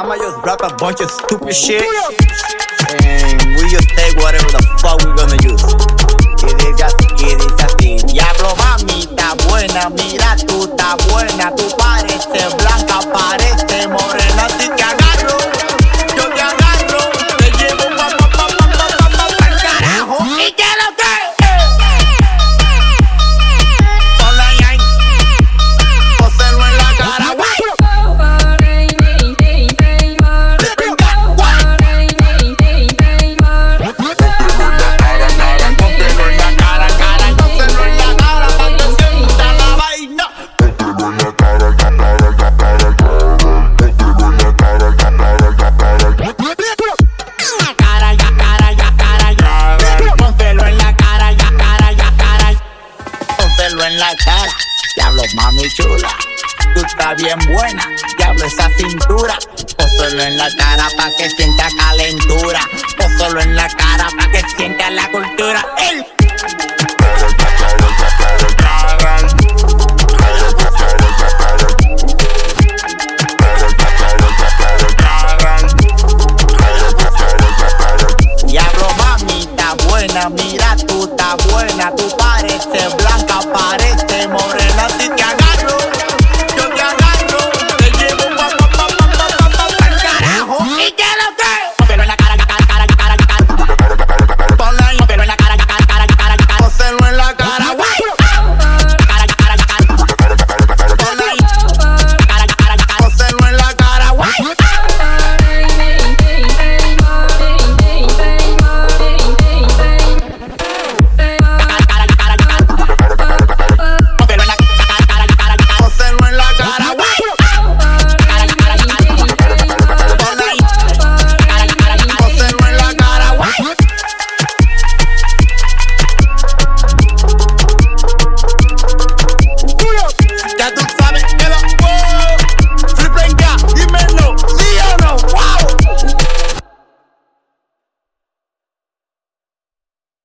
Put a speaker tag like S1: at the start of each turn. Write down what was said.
S1: I'ma just rap a bunch of stupid shit. And we just take whatever the fuck we're gonna use. Y dice así, y dice así. Diablo, mamita buena, mira tú, está buena, tú cara. Diablo, mami chula, tú estás bien buena. Diablo, esa cintura. Póselo en la cara pa' que sienta calentura. Póselo en la cara pa' que sienta la cultura. ¡Ey! Diablo, mami, está buena. Mira, tú estás buena. Tú pareces blanca.